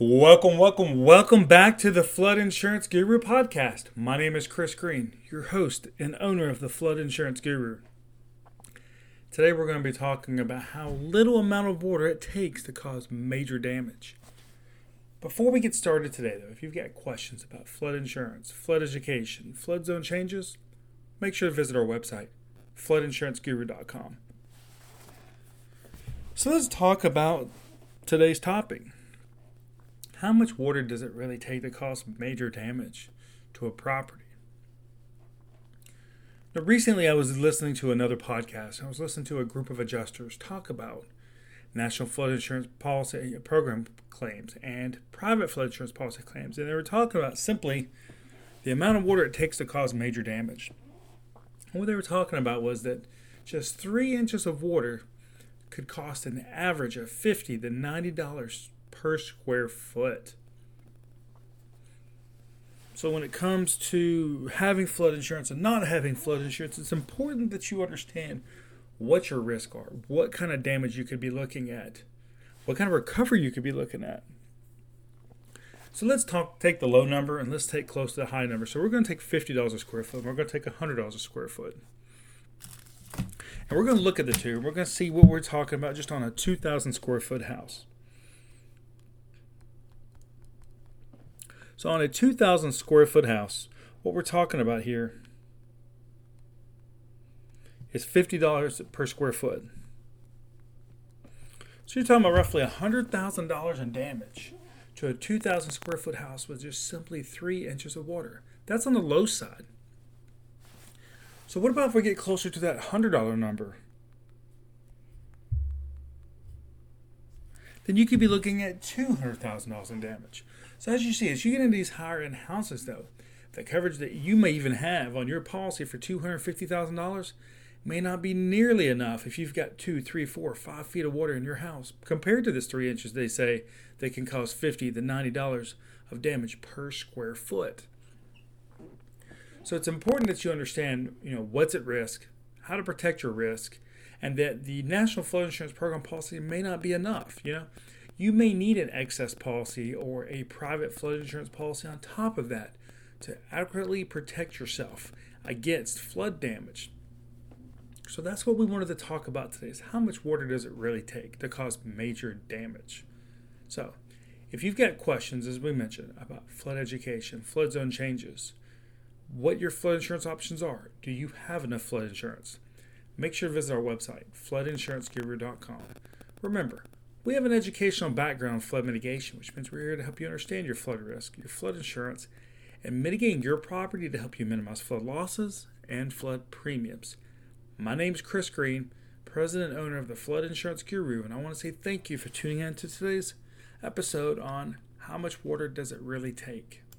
Welcome, welcome, welcome back to the Flood Insurance Guru podcast. My name is Chris Green, your host and owner of the Flood Insurance Guru. Today we're going to be talking about how little amount of water it takes to cause major damage. Before we get started today, though, if you've got questions about flood insurance, flood education, flood zone changes, make sure to visit our website, floodinsuranceguru.com. So let's talk about today's topic how much water does it really take to cause major damage to a property? Now, recently I was listening to another podcast. I was listening to a group of adjusters talk about national flood insurance policy uh, program claims and private flood insurance policy claims. And they were talking about simply the amount of water it takes to cause major damage. And what they were talking about was that just three inches of water could cost an average of fifty to ninety dollars per square foot. So, when it comes to having flood insurance and not having flood insurance, it's important that you understand what your risks are, what kind of damage you could be looking at, what kind of recovery you could be looking at. So let's talk. Take the low number and let's take close to the high number. So we're going to take fifty dollars a square foot. And we're going to take hundred dollars a square foot, and we're going to look at the two. We're going to see what we're talking about just on a two thousand square foot house. So on a 2,000 square foot house, what we're talking about here is $50 per square foot. So you're talking about roughly $100,000 in damage to a 2,000 square foot house with just simply three inches of water. That's on the low side. So what about if we get closer to that $100 number? Then you could be looking at $200,000 in damage. So as you see, as you get into these higher end houses, though, the coverage that you may even have on your policy for two hundred fifty thousand dollars may not be nearly enough if you've got two, three, four, five feet of water in your house. Compared to this three inches, they say they can cause fifty to ninety dollars of damage per square foot. So it's important that you understand, you know, what's at risk, how to protect your risk, and that the National Flood Insurance Program policy may not be enough. You know, you may need an excess policy or a private flood insurance policy on top of that to adequately protect yourself against flood damage. So that's what we wanted to talk about today is how much water does it really take to cause major damage? So, if you've got questions, as we mentioned, about flood education, flood zone changes, what your flood insurance options are, do you have enough flood insurance? Make sure to visit our website, floodinsuranceguru.com. Remember, we have an educational background in flood mitigation, which means we're here to help you understand your flood risk, your flood insurance, and mitigating your property to help you minimize flood losses and flood premiums. My name is Chris Green, president and owner of the Flood Insurance Guru, and I want to say thank you for tuning in to today's episode on how much water does it really take.